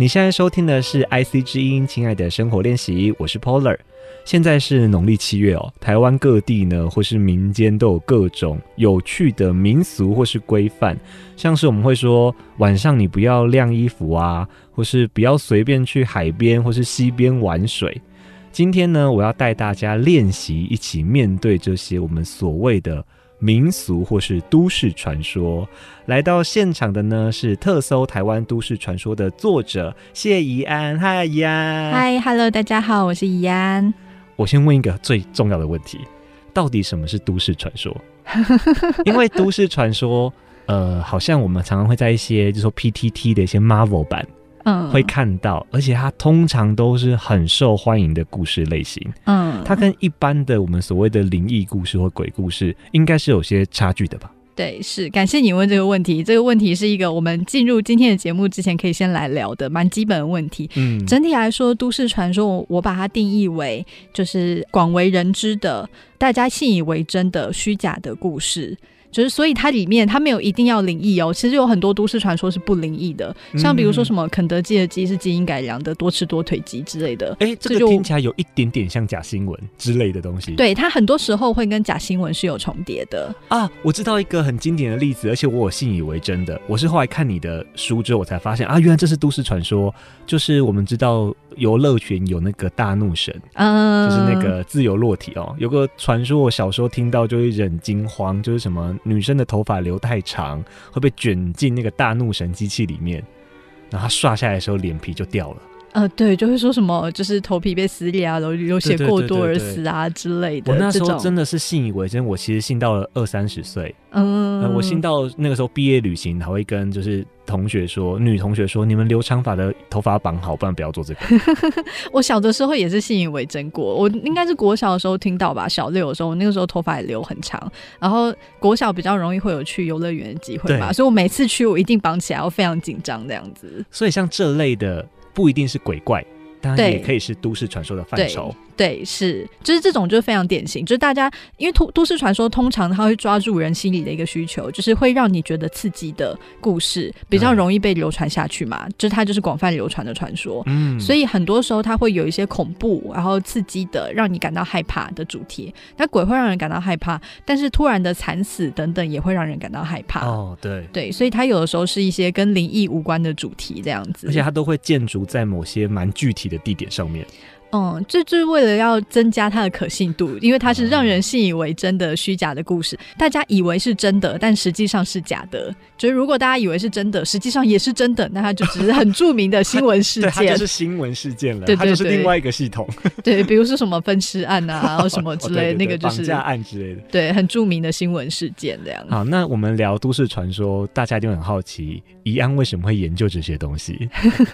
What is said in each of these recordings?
你现在收听的是 IC 之音，亲爱的生活练习，我是 Polar。现在是农历七月哦，台湾各地呢，或是民间都有各种有趣的民俗或是规范，像是我们会说晚上你不要晾衣服啊，或是不要随便去海边或是溪边玩水。今天呢，我要带大家练习一起面对这些我们所谓的。民俗或是都市传说，来到现场的呢是特搜台湾都市传说的作者谢怡安。嗨，宜安。嗨，Hello，大家好，我是怡安。我先问一个最重要的问题：到底什么是都市传说？因为都市传说，呃，好像我们常常会在一些，就是说 PTT 的一些 Marvel 版。嗯，会看到，而且它通常都是很受欢迎的故事类型。嗯，它跟一般的我们所谓的灵异故事或鬼故事，应该是有些差距的吧？对，是。感谢你问这个问题。这个问题是一个我们进入今天的节目之前可以先来聊的蛮基本的问题。嗯，整体来说，都市传说我我把它定义为就是广为人知的、大家信以为真的虚假的故事。就是，所以它里面它没有一定要灵异哦。其实有很多都市传说是不灵异的，像比如说什么肯德基的鸡是基因改良的多吃多腿鸡之类的。哎、欸，这个听起来有一点点像假新闻之类的东西。对，它很多时候会跟假新闻是有重叠的啊。我知道一个很经典的例子，而且我有信以为真的。我是后来看你的书之后，我才发现啊，原来这是都市传说。就是我们知道游乐园有那个大怒神，嗯，就是那个自由落体哦。有个传说，我小时候听到就会忍惊慌，就是什么。女生的头发留太长，会被卷进那个大怒神机器里面，然后她刷下来的时候，脸皮就掉了。呃，对，就会说什么，就是头皮被撕裂啊，流流血过多而死啊之类的。我那时候真的是信以为真，我其实信到了二三十岁。嗯、呃，我信到那个时候毕业旅行还会跟就是同学说，女同学说，你们留长发的头发绑好，不然不要做这个。我小的时候也是信以为真过，我应该是国小的时候听到吧，小六的时候，我那个时候头发也留很长，然后国小比较容易会有去游乐园的机会嘛，所以我每次去我一定绑起来，我非常紧张这样子。所以像这类的。不一定是鬼怪，当然也可以是都市传说的范畴。对，是，就是这种，就是非常典型，就是大家因为都都市传说通常它会抓住人心里的一个需求，就是会让你觉得刺激的故事比较容易被流传下去嘛，嗯、就是它就是广泛流传的传说。嗯，所以很多时候它会有一些恐怖，然后刺激的，让你感到害怕的主题。那鬼会让人感到害怕，但是突然的惨死等等也会让人感到害怕。哦，对，对，所以它有的时候是一些跟灵异无关的主题这样子，而且它都会建筑在某些蛮具体的地点上面。嗯，这就是为了要增加它的可信度，因为它是让人信以为真的虚假的故事，大家以为是真的，但实际上是假的。就是如果大家以为是真的，实际上也是真的，那它就只是很著名的新闻事件，它就是新闻事件了，对，对，对，它就是另外一个系统。对，比如说什么分尸案啊，然后什么之类那个就是绑架案之类的，对，很著名的新闻事件这样。好，那我们聊都市传说，大家就很好奇，宜安为什么会研究这些东西？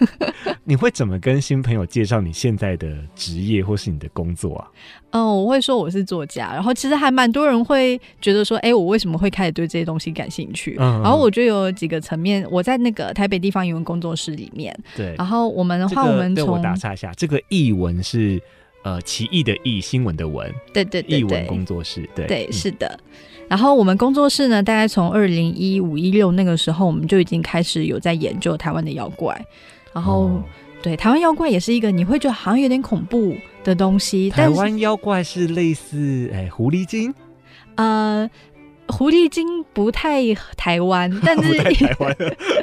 你会怎么跟新朋友介绍你现在的职业或是你的工作啊？嗯，我会说我是作家，然后其实还蛮多人会觉得说，哎、欸，我为什么会开始对这些东西感兴趣？嗯，然后我就有几个层面，我在那个台北地方语文工作室里面，对，然后我们的话，我们从、打岔一下，这个译文是呃奇异的异，新闻的文，对对对，译文工作室，对对，对是的。然后我们工作室呢，大概从二零一五一六那个时候，我们就已经开始有在研究台湾的妖怪。然后，哦、对，台湾妖怪也是一个你会觉得好像有点恐怖的东西。台湾妖怪是类似哎，狐狸精，呃。狐狸精不太台湾，但是台湾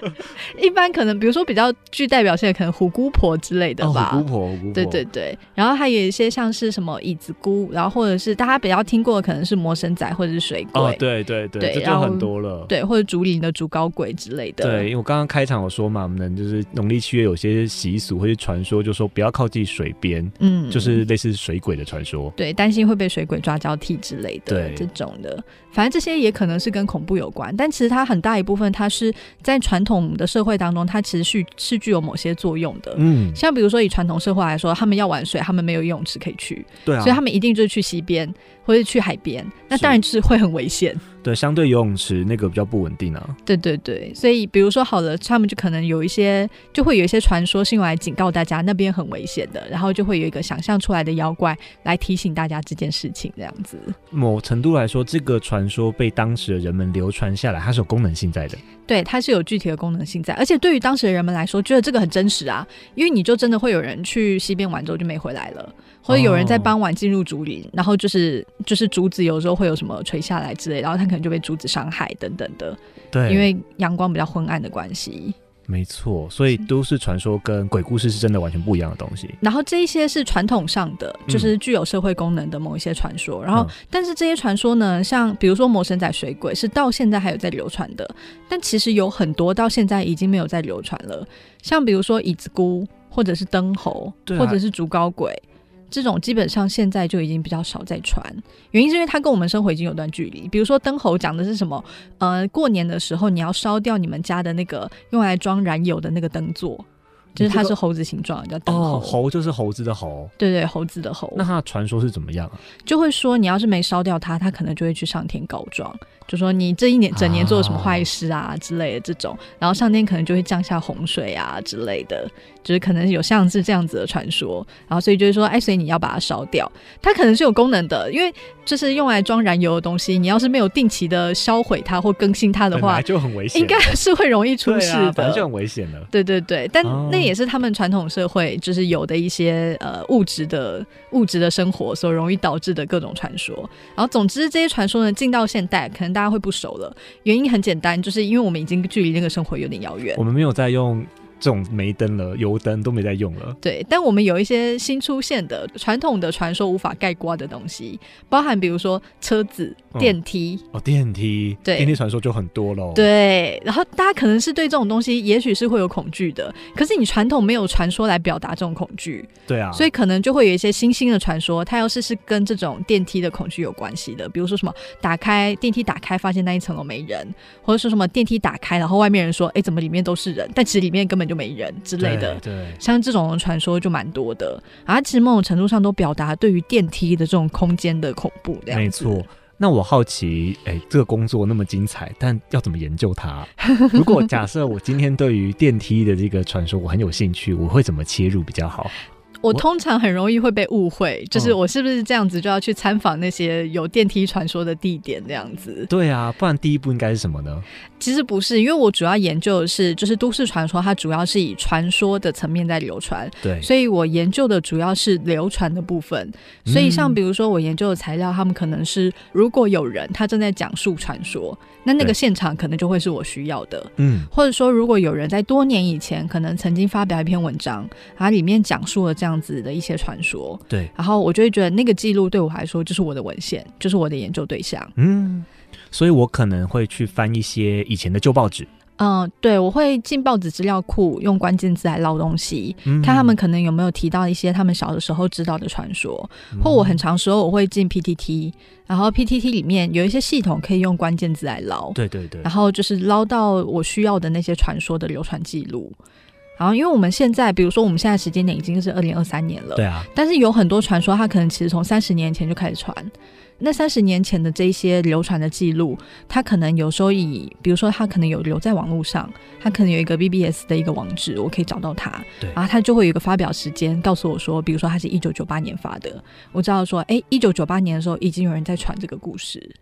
一般可能，比如说比较具代表性的，可能虎姑婆之类的吧。哦、虎姑婆，虎姑婆，对对对。然后还有一些像是什么椅子姑，然后或者是大家比较听过的，可能是魔神仔或者是水鬼。哦，对对对，对，这就很多了。对，或者竹林的竹高鬼之类的。对，因为我刚刚开场有说嘛，我们就是农历七月有些习俗或者传说，就说不要靠近水边，嗯，就是类似水鬼的传说。对，担心会被水鬼抓交替之类的，对，这种的。反正这些也可能是跟恐怖有关，但其实它很大一部分，它是在传统的社会当中，它其实是是具有某些作用的。嗯，像比如说以传统社会来说，他们要玩水，他们没有游泳池可以去，对啊，所以他们一定就是去溪边或者去海边，那当然就是会很危险。对，相对游泳池那个比较不稳定啊。对对对，所以比如说好了，他们就可能有一些，就会有一些传说是用来警告大家那边很危险的，然后就会有一个想象出来的妖怪来提醒大家这件事情，这样子。某程度来说，这个传说被当时的人们流传下来，它是有功能性在的。对，它是有具体的功能性在，而且对于当时的人们来说，觉得这个很真实啊，因为你就真的会有人去西边玩之后就没回来了，或者有人在傍晚进入竹林，哦、然后就是就是竹子有时候会有什么垂下来之类，然后他可能就被竹子伤害等等的。对，因为阳光比较昏暗的关系。没错，所以都市传说跟鬼故事是真的完全不一样的东西。然后这一些是传统上的，就是具有社会功能的某一些传说。嗯、然后，但是这些传说呢，像比如说魔神仔水鬼，是到现在还有在流传的。但其实有很多到现在已经没有在流传了，像比如说椅子姑，或者是灯猴，啊、或者是竹篙鬼。这种基本上现在就已经比较少在传，原因是因为它跟我们生活已经有段距离。比如说灯猴讲的是什么？呃，过年的时候你要烧掉你们家的那个用来装燃油的那个灯座。就是它是猴子形状，叫灯猴。哦，猴就是猴子的猴。对对，猴子的猴。那它的传说是怎么样啊？就会说你要是没烧掉它，它可能就会去上天告状，就说你这一年整年做了什么坏事啊，啊之类的这种，然后上天可能就会降下洪水啊之类的，就是可能有像是这样子的传说，然后所以就是说，哎，所以你要把它烧掉，它可能是有功能的，因为就是用来装燃油的东西，你要是没有定期的销毁它或更新它的话，就很危险，应该是会容易出事的，反正就很危险的。对对对，但那。也是他们传统社会就是有的一些呃物质的物质的生活所容易导致的各种传说。然后总之这些传说呢，进到现代可能大家会不熟了。原因很简单，就是因为我们已经距离那个生活有点遥远。我们没有在用。这种煤灯了，油灯都没在用了。对，但我们有一些新出现的传统的传说无法概括的东西，包含比如说车子、电梯。哦，电梯，对，电梯传说就很多喽。对，然后大家可能是对这种东西，也许是会有恐惧的。可是你传统没有传说来表达这种恐惧。对啊。所以可能就会有一些新兴的传说，它要是是跟这种电梯的恐惧有关系的，比如说什么打开电梯打开发现那一层楼没人，或者说什么电梯打开然后外面人说，哎，怎么里面都是人，但其实里面根本就。没人之类的，对，对，像这种传说就蛮多的，而其实某种程度上都表达对于电梯的这种空间的恐怖。没错，那我好奇，哎，这个工作那么精彩，但要怎么研究它？如果假设我今天对于电梯的这个传说我很有兴趣，我会怎么切入比较好？我通常很容易会被误会，就是我是不是这样子就要去参访那些有电梯传说的地点这样子？对啊，不然第一步应该是什么呢？其实不是，因为我主要研究的是就是都市传说，它主要是以传说的层面在流传，对，所以我研究的主要是流传的部分。所以像比如说我研究的材料，他们可能是如果有人他正在讲述传说，那那个现场可能就会是我需要的，嗯，或者说如果有人在多年以前可能曾经发表一篇文章，它里面讲述了这样。样子的一些传说，对，然后我就会觉得那个记录对我来说就是我的文献，就是我的研究对象。嗯，所以我可能会去翻一些以前的旧报纸。嗯，对，我会进报纸资料库，用关键字来捞东西，嗯、看他们可能有没有提到一些他们小的时候知道的传说。嗯、或我很长时候我会进 PTT，然后 PTT 里面有一些系统可以用关键字来捞。对对对，然后就是捞到我需要的那些传说的流传记录。然后，因为我们现在，比如说我们现在时间点已经是二零二三年了，对啊。但是有很多传说，它可能其实从三十年前就开始传。那三十年前的这些流传的记录，它可能有时候以，比如说它可能有留在网络上，它可能有一个 BBS 的一个网址，我可以找到它。对。然后它就会有一个发表时间，告诉我说，比如说它是一九九八年发的，我知道说，哎，一九九八年的时候已经有人在传这个故事。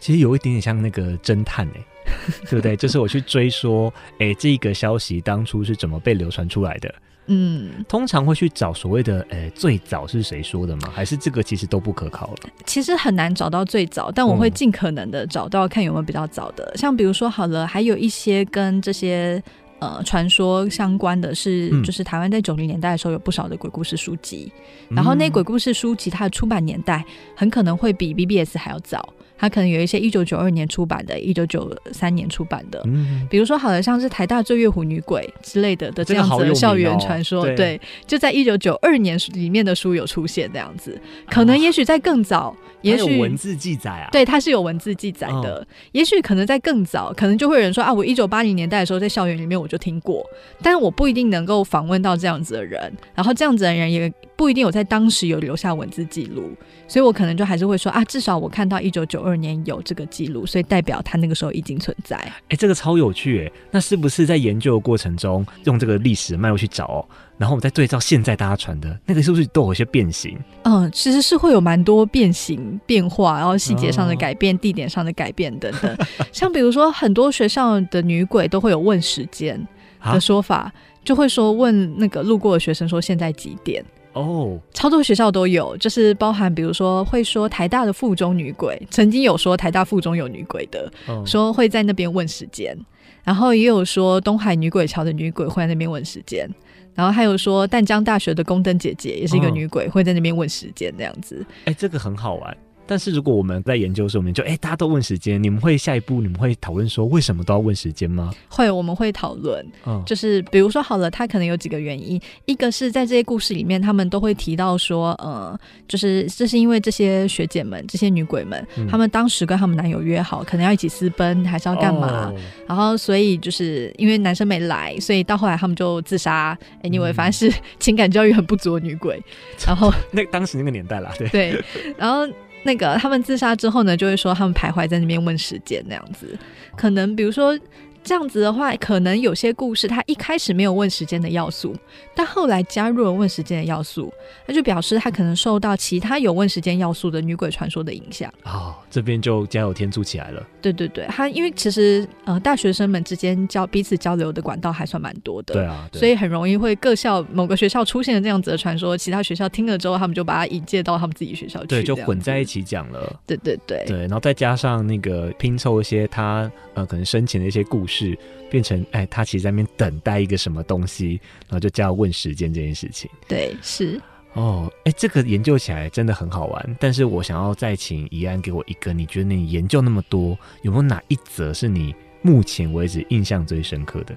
其实有一点点像那个侦探哎、欸，对不对？就是我去追说，哎，这个消息当初是怎么被流传出来的？嗯，通常会去找所谓的，哎，最早是谁说的吗？还是这个其实都不可靠了？其实很难找到最早，但我会尽可能的找到，看有没有比较早的。嗯、像比如说，好了，还有一些跟这些呃传说相关的是，嗯、就是台湾在九零年代的时候有不少的鬼故事书籍，嗯、然后那鬼故事书籍它的出版年代很可能会比 BBS 还要早。它可能有一些一九九二年出版的，一九九三年出版的，嗯，比如说好像是台大醉月湖女鬼之类的的这样子的校园传说，对，对，就在一九九二年里面的书有出现这样子，可能也许在更早，也许有文字记载啊，对，它是有文字记载的，哦、也许可能在更早，可能就会有人说啊，我一九八零年代的时候在校园里面我就听过，但是我不一定能够访问到这样子的人，然后这样子的人也。不一定有在当时有留下文字记录，所以我可能就还是会说啊，至少我看到一九九二年有这个记录，所以代表他那个时候已经存在。哎、欸，这个超有趣哎，那是不是在研究的过程中用这个历史脉络去找、哦，然后我们再对照现在大家传的那个，是不是都有一些变形？嗯，其实是会有蛮多变形变化，然后细节上的改变、哦、地点上的改变等等。像比如说，很多学校的女鬼都会有问时间的说法。啊就会说问那个路过的学生说现在几点哦，oh. 超多学校都有，就是包含比如说会说台大的附中女鬼，曾经有说台大附中有女鬼的，oh. 说会在那边问时间，然后也有说东海女鬼桥的女鬼会在那边问时间，然后还有说淡江大学的宫灯姐姐也是一个女鬼，oh. 会在那边问时间这样子。哎、欸，这个很好玩。但是如果我们在研究的时候，我们就哎、欸，大家都问时间，你们会下一步你们会讨论说为什么都要问时间吗？会，我们会讨论，嗯，就是比如说好了，他可能有几个原因，一个是在这些故事里面，他们都会提到说，呃，就是这是因为这些学姐们，这些女鬼们，她、嗯、们当时跟她们男友约好，可能要一起私奔，还是要干嘛？哦、然后所以就是因为男生没来，所以到后来他们就自杀。Anyway，反正是情感教育很不足的女鬼。然后 那当时那个年代啦，对对，然后。那个他们自杀之后呢，就会说他们徘徊在那边问时间那样子，可能比如说。这样子的话，可能有些故事它一开始没有问时间的要素，但后来加入了问时间的要素，那就表示它可能受到其他有问时间要素的女鬼传说的影响。哦，这边就加油添醋起来了。对对对，他因为其实呃大学生们之间交彼此交流的管道还算蛮多的。对啊，对，所以很容易会各校某个学校出现了这样子的传说，其他学校听了之后，他们就把它引介到他们自己学校去，对，就混在一起讲了。对对对对，然后再加上那个拼凑一些他呃可能生前的一些故事。变成哎，他其实在那边等待一个什么东西，然后就叫问时间这件事情。对，是哦，哎，这个研究起来真的很好玩。但是我想要再请怡安给我一个，你觉得你研究那么多，有没有哪一则是你目前为止印象最深刻的？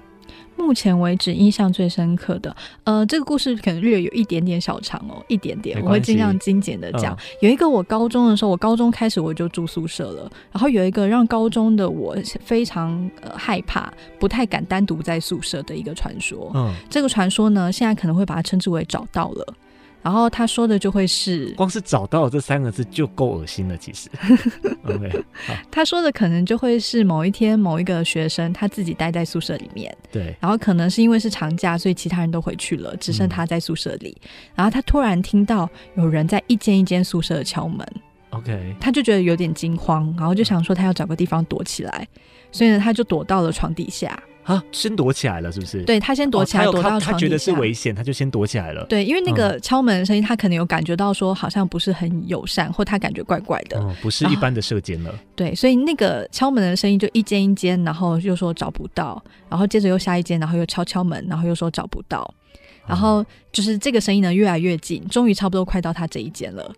目前为止印象最深刻的，呃，这个故事可能略有一点点小长哦，一点点，我会尽量精简的讲。嗯、有一个我高中的时候，我高中开始我就住宿舍了，然后有一个让高中的我非常呃害怕，不太敢单独在宿舍的一个传说。嗯，这个传说呢，现在可能会把它称之为找到了。然后他说的就会是，光是找到这三个字就够恶心了。其实，OK，他说的可能就会是某一天某一个学生他自己待在宿舍里面，对，然后可能是因为是长假，所以其他人都回去了，只剩他在宿舍里。嗯、然后他突然听到有人在一间一间宿舍敲门，OK，他就觉得有点惊慌，然后就想说他要找个地方躲起来，所以呢，他就躲到了床底下。啊，先躲起来了，是不是？对，他先躲起来，哦、躲到。他觉得是危险，他就先躲起来了。对，因为那个敲门的声音，他可能有感觉到说好像不是很友善，或他感觉怪怪的。哦，不是一般的射箭了。对，所以那个敲门的声音就一间一间，然后又说找不到，然后接着又下一间，然后又敲敲门，然后又说找不到，然后就是这个声音呢越来越近，终于差不多快到他这一间了。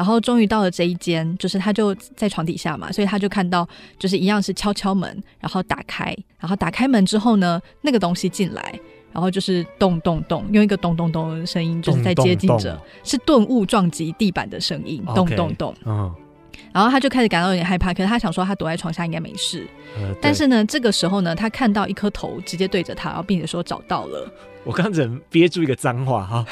然后终于到了这一间，就是他就在床底下嘛，所以他就看到就是一样是敲敲门，然后打开，然后打开门之后呢，那个东西进来，然后就是咚咚咚，用一个咚咚咚的声音，就是在接近着，是顿物撞击地板的声音，咚咚咚。嗯。然后他就开始感到有点害怕，可是他想说他躲在床下应该没事。呃、但是呢，这个时候呢，他看到一颗头直接对着他，然后并且说找到了。我刚只能憋住一个脏话哈，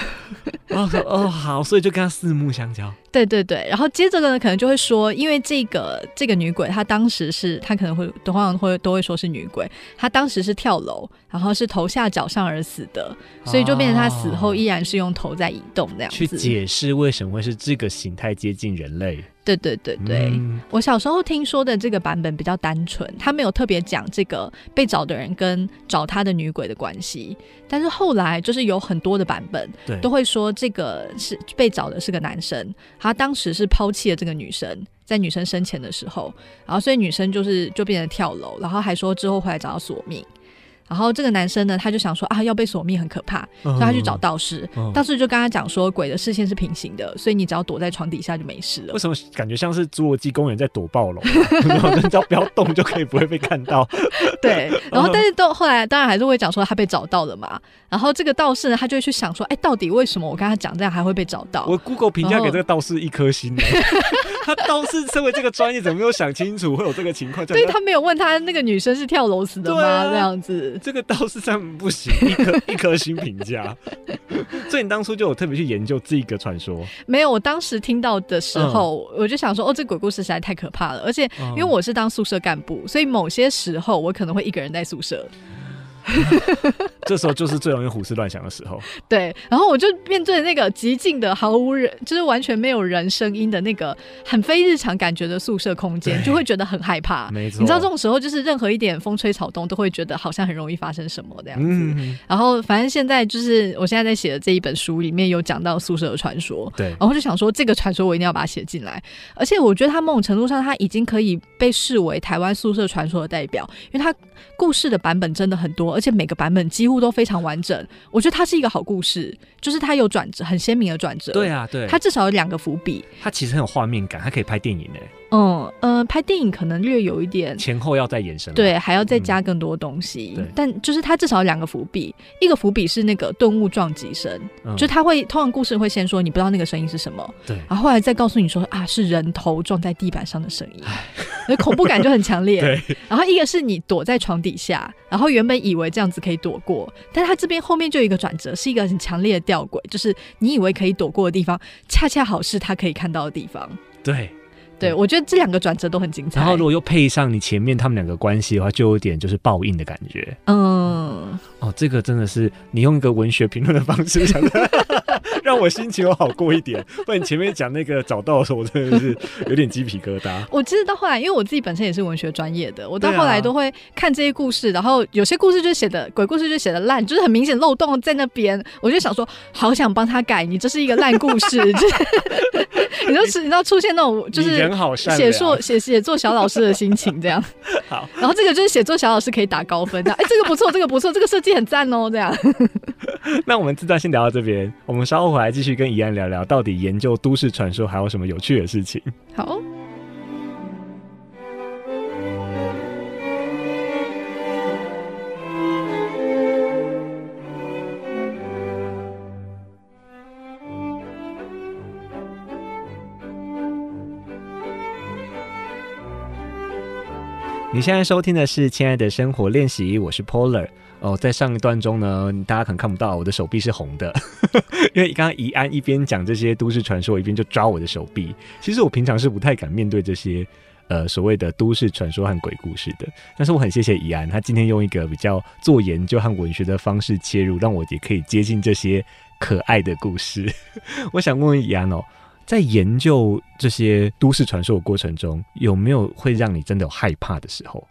然后说哦好，所以就跟他四目相交。对对对，然后接着呢，可能就会说，因为这个这个女鬼，她当时是她可能会通常会都会说是女鬼，她当时是跳楼，然后是头下脚上而死的，所以就变成她死后依然是用头在移动这样子。去解释为什么会是这个形态接近人类。对对对对，嗯、我小时候听说的这个版本比较单纯，他没有特别讲这个被找的人跟找他的女鬼的关系。但是后来就是有很多的版本，都会说这个是被找的是个男生，他他当时是抛弃了这个女生，在女生生前的时候，然后所以女生就是就变成跳楼，然后还说之后回来找他索命。然后这个男生呢，他就想说啊，要被索命很可怕，所以他去找道士。嗯、道士就跟他讲说，鬼的视线是平行的，所以你只要躲在床底下就没事了。为什么感觉像是侏罗纪公园在躲暴龙？只要不要动就可以不会被看到。对，然后但是到后来当然还是会讲说他被找到了嘛。然后这个道士呢，他就会去想说，哎，到底为什么我跟他讲这样还会被找到？我 Google 评价给这个道士一颗星呢。他倒是身为这个专业，怎么没有想清楚会有这个情况？对，他没有问他那个女生是跳楼死的吗？啊、这样子，这个倒是这样不行，一颗 一颗星评价。所以你当初就有特别去研究这个传说？没有，我当时听到的时候，嗯、我就想说，哦，这鬼故事实在太可怕了。而且因为我是当宿舍干部，所以某些时候我可能会一个人在宿舍。这时候就是最容易胡思乱想的时候。对，然后我就面对那个极静的、毫无人，就是完全没有人声音的那个很非日常感觉的宿舍空间，就会觉得很害怕。没错，你知道这种时候，就是任何一点风吹草动，都会觉得好像很容易发生什么的样子。嗯、然后，反正现在就是我现在在写的这一本书里面有讲到宿舍的传说。对，然后就想说这个传说我一定要把它写进来。而且我觉得它某种程度上，它已经可以被视为台湾宿舍传说的代表，因为它故事的版本真的很多。而且每个版本几乎都非常完整，我觉得它是一个好故事，就是它有转折，很鲜明的转折。对啊，对，它至少有两个伏笔。它其实很有画面感，它可以拍电影呢。嗯呃，拍电影可能略有一点前后要再延伸，对，还要再加更多东西。嗯、但就是它至少有两个伏笔，一个伏笔是那个顿悟撞击声，嗯、就他会通常故事会先说你不知道那个声音是什么，对，然后后来再告诉你说啊是人头撞在地板上的声音，那唉恐怖感就很强烈。对，然后一个是你躲在床底下，然后原本以为这样子可以躲过，但他这边后面就有一个转折，是一个很强烈的吊诡，就是你以为可以躲过的地方，恰恰好是他可以看到的地方。对。对，我觉得这两个转折都很精彩。然后，如果又配上你前面他们两个关系的话，就有点就是报应的感觉。嗯，哦，这个真的是你用一个文学评论的方式讲的，让我心情有好过一点。不然你前面讲那个找到的时候，我真的是有点鸡皮疙瘩。我其实到后来，因为我自己本身也是文学专业的，我到后来都会看这些故事，然后有些故事就写的鬼故事就写的烂，就是很明显漏洞在那边，我就想说，好想帮他改，你这是一个烂故事。你就是你知道出现那种就是。人好，写作写写作小老师的心情这样。好，然后这个就是写作小老师可以打高分的。哎，这个不错，这个不错，这个设计很赞哦，这样。那我们这段先聊到这边，我们稍后回来继续跟怡安聊聊，到底研究都市传说还有什么有趣的事情。好。你现在收听的是《亲爱的生活练习》，我是 Polar 哦。在上一段中呢，大家可能看不到我的手臂是红的，因为刚刚怡安一边讲这些都市传说，一边就抓我的手臂。其实我平常是不太敢面对这些呃所谓的都市传说和鬼故事的，但是我很谢谢怡安，他今天用一个比较做研究和文学的方式切入，让我也可以接近这些可爱的故事。我想问问怡安哦。在研究这些都市传说的过程中，有没有会让你真的有害怕的时候？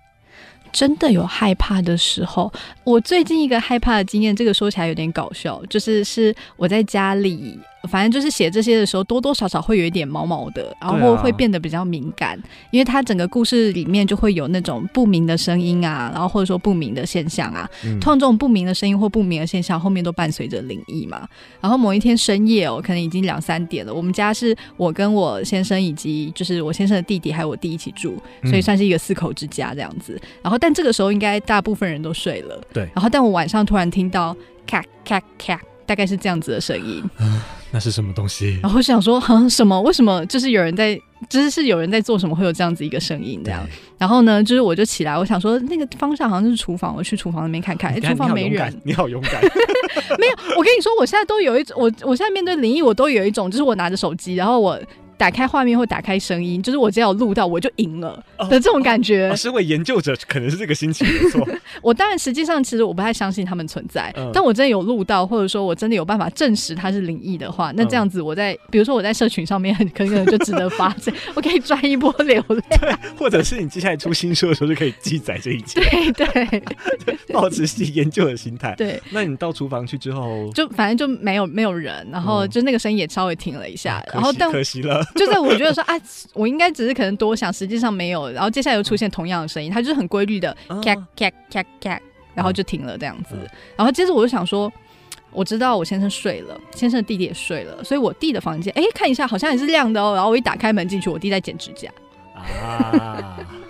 真的有害怕的时候，我最近一个害怕的经验，这个说起来有点搞笑，就是是我在家里。反正就是写这些的时候，多多少少会有一点毛毛的，然后会变得比较敏感，啊、因为它整个故事里面就会有那种不明的声音啊，然后或者说不明的现象啊。嗯、通常这种不明的声音或不明的现象后面都伴随着灵异嘛。然后某一天深夜哦，可能已经两三点了，我们家是我跟我先生以及就是我先生的弟弟还有我弟一起住，所以算是一个四口之家这样子。嗯、然后但这个时候应该大部分人都睡了，对。然后但我晚上突然听到咔咔咔，大概是这样子的声音。那是什么东西？然后想说，哼，什么？为什么？就是有人在，就是是有人在做什么，会有这样子一个声音这样。然后呢，就是我就起来，我想说那个方向好像是厨房，我去厨房那边看看。哎，厨房没人。你好勇敢。没有，我跟你说，我现在都有一种，我我现在面对灵异，我都有一种，就是我拿着手机，然后我。打开画面或打开声音，就是我只要有录到，我就赢了的这种感觉。身为研究者，可能是这个心情没错。我当然实际上其实我不太相信他们存在，嗯、但我真的有录到，或者说我真的有办法证实它是灵异的话，那这样子我在，嗯、比如说我在社群上面，很可能就值得发这，我可以赚一波流量。对，或者是你接下来出新书的时候就可以记载这一切。对对，保持是研究的心态。对，那你到厨房去之后，就反正就没有没有人，然后就那个声音也稍微停了一下，嗯、然后但可惜了，就在我觉得说。啊，我应该只是可能多想，实际上没有。然后接下来又出现同样的声音，它就是很规律的咔咔咔咔，然后就停了这样子。然后接着我就想说，我知道我先生睡了，先生的弟弟也睡了，所以我弟的房间，哎，看一下好像也是亮的哦。然后我一打开门进去，我弟在剪指甲。啊，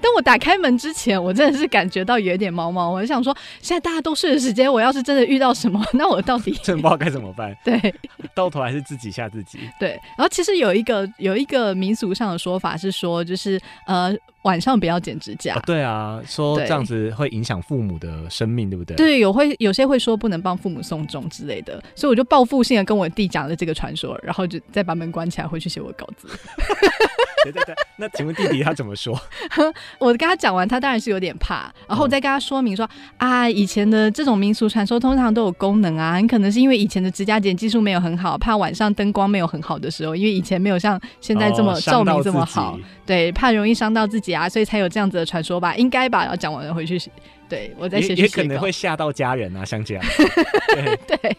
当我打开门之前，我真的是感觉到有一点毛毛。我就想说，现在大家都睡的时间，我要是真的遇到什么，那我到底 真不知道该怎么办。对，到头还是自己吓自己。对，然后其实有一个有一个民俗上的说法是说，就是呃。晚上不要剪指甲。哦，对啊，说这样子会影响父母的生命，对不对？对，有会有些会说不能帮父母送终之类的，所以我就报复性的跟我弟讲了这个传说，然后就再把门关起来回去写我的稿子。对对对，那请问弟弟他怎么说？我跟他讲完，他当然是有点怕，然后我再跟他说明说、哦、啊，以前的这种民俗传说通常都有功能啊，很可能是因为以前的指甲剪技术没有很好，怕晚上灯光没有很好的时候，因为以前没有像现在这么照明这么好，对，怕容易伤到自己啊，所以才有这样子的传说吧，应该吧？然后讲完了回去，对我再写写。也可能会吓到家人啊，像这样。对对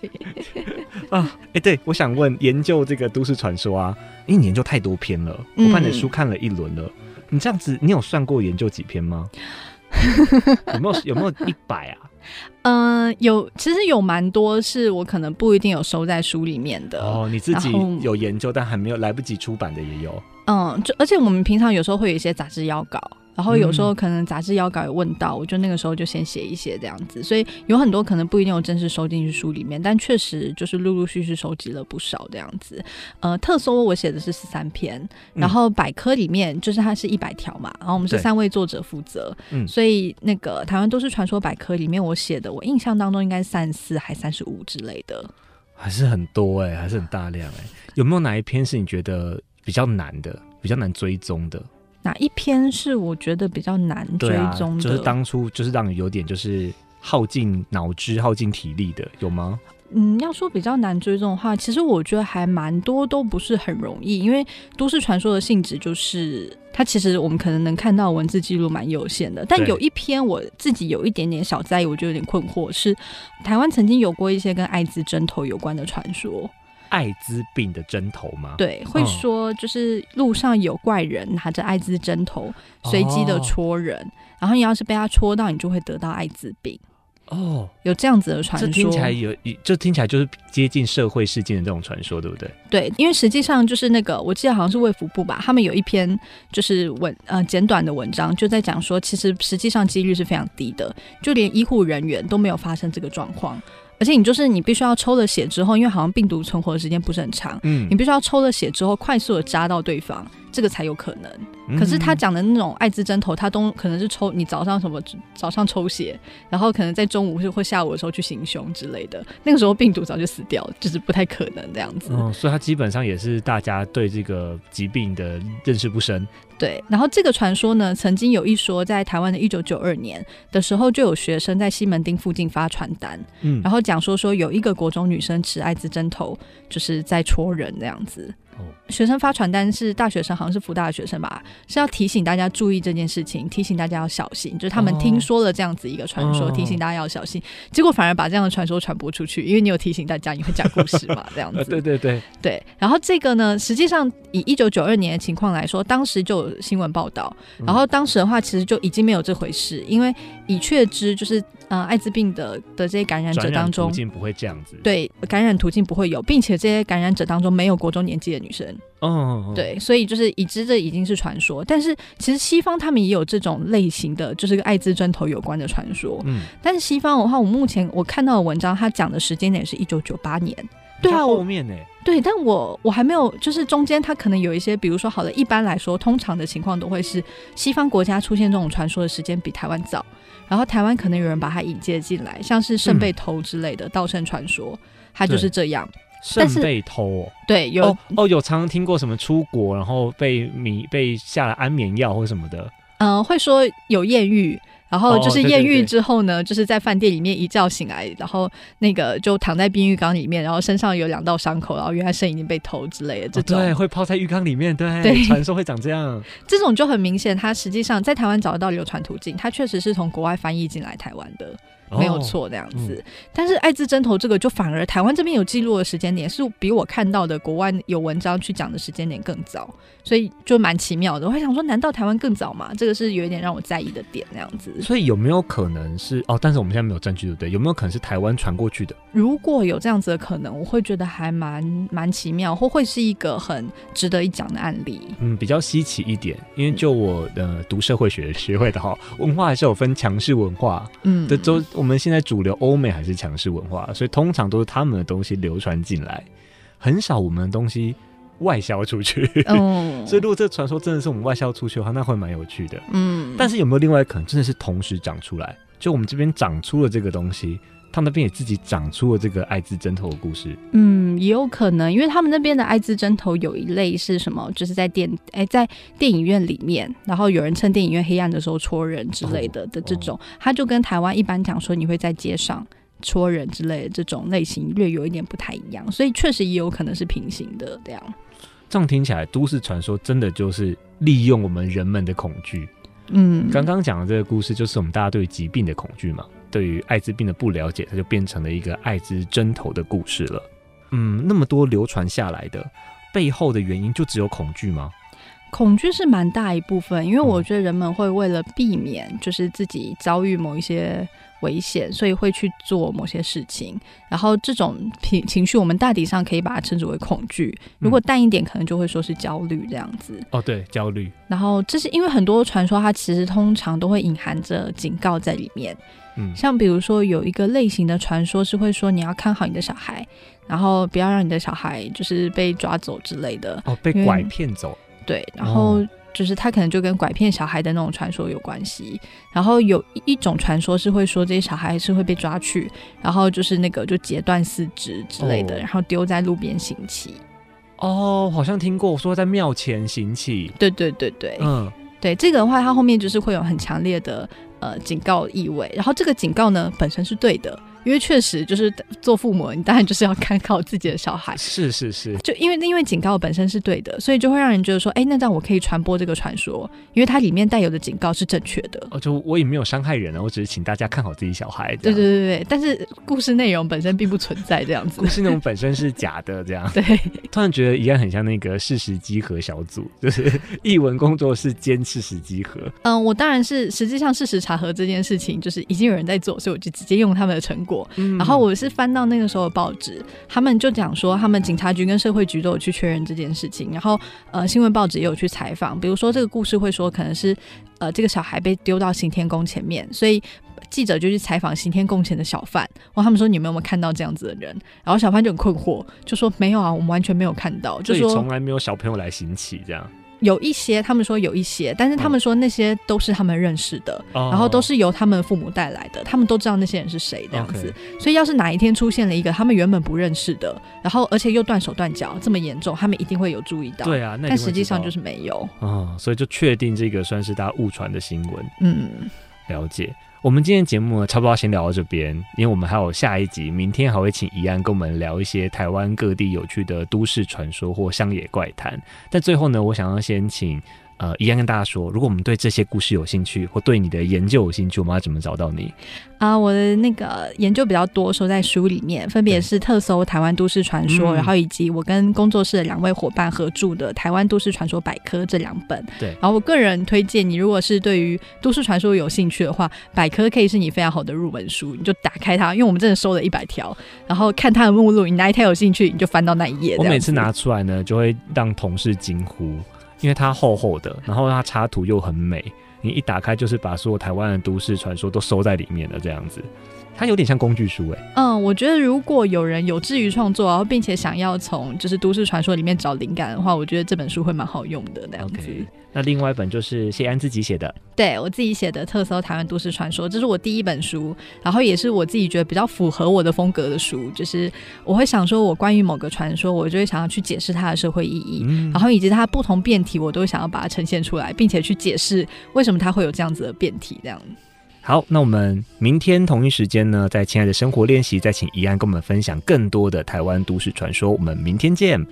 啊，哎、欸，对，我想问，研究这个都市传说啊，因为你研究太多篇了，我把你的书看了一轮了、嗯，你这样子，你有算过研究几篇吗？有没有有没有一百啊？嗯、呃，有，其实有蛮多是我可能不一定有收在书里面的哦。你自己有研究，但还没有来不及出版的也有。嗯，就而且我们平常有时候会有一些杂志要稿，然后有时候可能杂志要稿有问到，我就那个时候就先写一些这样子，所以有很多可能不一定有正式收进去书里面，但确实就是陆陆续续收集了不少这样子。呃，特搜我写的是十三篇，然后百科里面就是它是一百条嘛，然后我们是三位作者负责，嗯，所以那个台湾都市传说百科里面我写的，我印象当中应该三四还三十五之类的，还是很多哎、欸，还是很大量哎、欸，有没有哪一篇是你觉得？比较难的，比较难追踪的，哪一篇是我觉得比较难追踪的？就是当初就是让你有点就是耗尽脑汁、耗尽体力的，有吗？嗯，要说比较难追踪的话，其实我觉得还蛮多，都不是很容易，因为都市传说的性质就是它其实我们可能能看到文字记录蛮有限的。但有一篇我自己有一点点小在意，我就有点困惑，是台湾曾经有过一些跟艾滋针头有关的传说。艾滋病的针头吗？对，会说就是路上有怪人拿着艾滋针头随机的戳人，哦，然后你要是被他戳到，你就会得到艾滋病。哦，有这样子的传说，听起来有，就听起来就是接近社会事件的这种传说，对不对？对，因为实际上就是那个，我记得好像是卫福部吧，他们有一篇就是文呃简短的文章，就在讲说，其实实际上几率是非常低的，就连医护人员都没有发生这个状况。而且你就是你必须要抽了血之后，因为好像病毒存活的时间不是很长，嗯，你必须要抽了血之后快速的扎到对方。这个才有可能，可是他讲的那种艾滋针头，他都可能是抽你早上什么早上抽血，然后可能在中午或下午的时候去行凶之类的，那个时候病毒早就死掉了，就是不太可能这样子。嗯，所以他基本上也是大家对这个疾病的认识不深。对，然后这个传说呢，曾经有一说，在台湾的一九九二年的时候，就有学生在西门町附近发传单，嗯，然后讲说说有一个国中女生持艾滋针头，就是在戳人这样子。学生发传单是大学生，好像是福大的学生吧，是要提醒大家注意这件事情，提醒大家要小心。就是他们听说了这样子一个传说，提醒大家要小心，结果反而把这样的传说传播出去，因为你有提醒大家，你会讲故事嘛，这样子。对对对对。然后这个呢，实际上以一九九二年的情况来说，当时就有新闻报道，然后当时的话其实就已经没有这回事，因为已确知就是。呃，艾滋病的的这些感染者当中，途径不会这样子。对，感染途径不会有，并且这些感染者当中没有国中年纪的女生。哦，对，所以就是已知这已经是传说。但是其实西方他们也有这种类型的，就是跟艾滋针头有关的传说。嗯，但是西方的话，我目前我看到的文章，它讲的时间点是一九九八年。对啊，后面呢？对，但我我还没有，就是中间它可能有一些，比如说，好的，一般来说，通常的情况都会是西方国家出现这种传说的时间比台湾早。然后台湾可能有人把它引介进来，像是圣被偷之类的盗圣传说，它就是这样。圣被偷，哦，对，有哦，哦，有常常听过什么出国然后被迷被下了安眠药或什么的，嗯、呃，会说有艳遇。然后就是艳遇之后呢，哦、对对对，就是在饭店里面一觉醒来，然后那个就躺在冰浴缸里面，然后身上有两道伤口，然后原来肾已经被偷之类的这种。哦、对，会泡在浴缸里面，对，对传说会长这样。这种就很明显，它实际上在台湾找得到流传途径，它确实是从国外翻译进来台湾的。没有错，这样子。嗯、但是艾滋针头这个，就反而台湾这边有记录的时间点，是比我看到的国外有文章去讲的时间点更早，所以就蛮奇妙的。我还想说，难道台湾更早吗？这个是有一点让我在意的点，这样子。所以有没有可能是哦？但是我们现在没有证据，对不对？有没有可能是台湾传过去的？如果有这样子的可能，我会觉得还蛮蛮奇妙，或会是一个很值得一讲的案例。嗯，比较稀奇一点，因为就我的读社会学 学会的哈，文化还是有分强势文化，嗯，这都我们现在主流欧美还是强势文化，所以通常都是他们的东西流传进来，很少我们的东西外销出去。哦，所以如果这传说真的是我们外销出去的话，那会蛮有趣的。嗯，但是有没有另外可能，真的是同时长出来？就我们这边长出了这个东西。他们那边也自己长出了这个艾滋针头的故事。嗯，也有可能，因为他们那边的艾滋针头有一类是什么？就是在电哎、欸，在电影院里面，然后有人趁电影院黑暗的时候戳人之类的、哦、的这种，他就跟台湾一般讲说你会在街上戳人之类的这种类型略有一点不太一样，所以确实也有可能是平行的这样。这样听起来，都市传说真的就是利用我们人们的恐惧。嗯，刚刚讲的这个故事就是我们大家对疾病的恐惧嘛。对于艾滋病的不了解，它就变成了一个艾滋针头的故事了。嗯，那么多流传下来的背后的原因，就只有恐惧吗？恐惧是蛮大一部分，因为我觉得人们会为了避免就是自己遭遇某一些危险，所以会去做某些事情。然后这种情情绪，我们大体上可以把它称之为恐惧。如果淡一点，可能就会说是焦虑这样子。嗯。哦，对，焦虑。然后这是因为很多传说，它其实通常都会隐含着警告在里面。嗯，像比如说有一个类型的传说是会说你要看好你的小孩，然后不要让你的小孩就是被抓走之类的。哦，被拐骗走。对，然后就是他可能就跟拐骗小孩的那种传说有关系。然后有一种传说是会说这些小孩是会被抓去，然后就是那个就截断四肢之类的，哦、然后丢在路边行乞。哦，好像听过说在庙前行乞。对对对对，嗯，对这个的话，它后面就是会有很强烈的。呃，警告意味，然后这个警告呢，本身是对的。因为确实就是做父母，你当然就是要看好自己的小孩。是是是，就因为因为警告本身是对的，所以就会让人觉得说，哎，那这样我可以传播这个传说，因为它里面带有的警告是正确的。哦，就我也没有伤害人啊，我只是请大家看好自己小孩。对对对对，但是故事内容本身并不存在这样子。故事内容本身是假的，这样。对，突然觉得一样很像那个事实集合小组，就是译文工作室兼事实集合。嗯，我当然是实际上事实查核这件事情，就是已经有人在做，所以我就直接用他们的成果，嗯、然后我。是翻到那个时候的报纸，他们就讲说，他们警察局跟社会局都有去确认这件事情，然后呃，新闻报纸也有去采访，比如说这个故事会说，可能是呃，这个小孩被丢到行天宫前面，所以记者就去采访行天宫前的小贩，问他们说，你们有没有看到这样子的人？然后小贩就很困惑，就说没有啊，我们完全没有看到，就说从来没有小朋友来行乞这样。有一些，他们说有一些，但是他们说那些都是他们认识的，哦、然后都是由他们父母带来的，他们都知道那些人是谁这样子。所以要是哪一天出现了一个他们原本不认识的，然后而且又断手断脚这么严重，他们一定会有注意到。对啊，但实际上就是没有啊、哦，所以就确定这个算是大家误传的新闻。嗯，了解。我们今天节目呢，差不多先聊到这边，因为我们还有下一集，明天还会请怡安跟我们聊一些台湾各地有趣的都市传说或乡野怪谈。但最后呢，我想要先请。呃，一样跟大家说，如果我们对这些故事有兴趣，或对你的研究有兴趣，我们要怎么找到你？啊、呃，我的那个研究比较多，收在书里面，分别是特搜台湾都市传说，嗯、然后以及我跟工作室的两位伙伴合著的《台湾都市传说百科》这两本。对，然后我个人推荐你，如果是对于都市传说有兴趣的话，百科可以是你非常好的入门书，你就打开它，因为我们真的收了一百条，然后看它的目录，你哪一条有兴趣，你就翻到那一页。我每次拿出来呢，就会让同事惊呼。因为它厚厚的，然后它插图又很美，你一打开就是把所有台湾的都市传说都收在里面的，这样子。它有点像工具书哎、欸。嗯，我觉得如果有人有志于创作，然后并且想要从就是都市传说里面找灵感的话，我觉得这本书会蛮好用的那样子。Okay. 那另外一本就是谢安自己写的，对，我自己写的《特搜台湾都市传说》，这是我第一本书，然后也是我自己觉得比较符合我的风格的书。就是我会想说，我关于某个传说，我就会想要去解释它的社会意义，嗯、然后以及它不同辩题，我都想要把它呈现出来，并且去解释为什么它会有这样子的变体，这样。好，那我们明天同一时间呢，在亲爱的生活练习，再请怡安跟我们分享更多的台湾都市传说。我们明天见。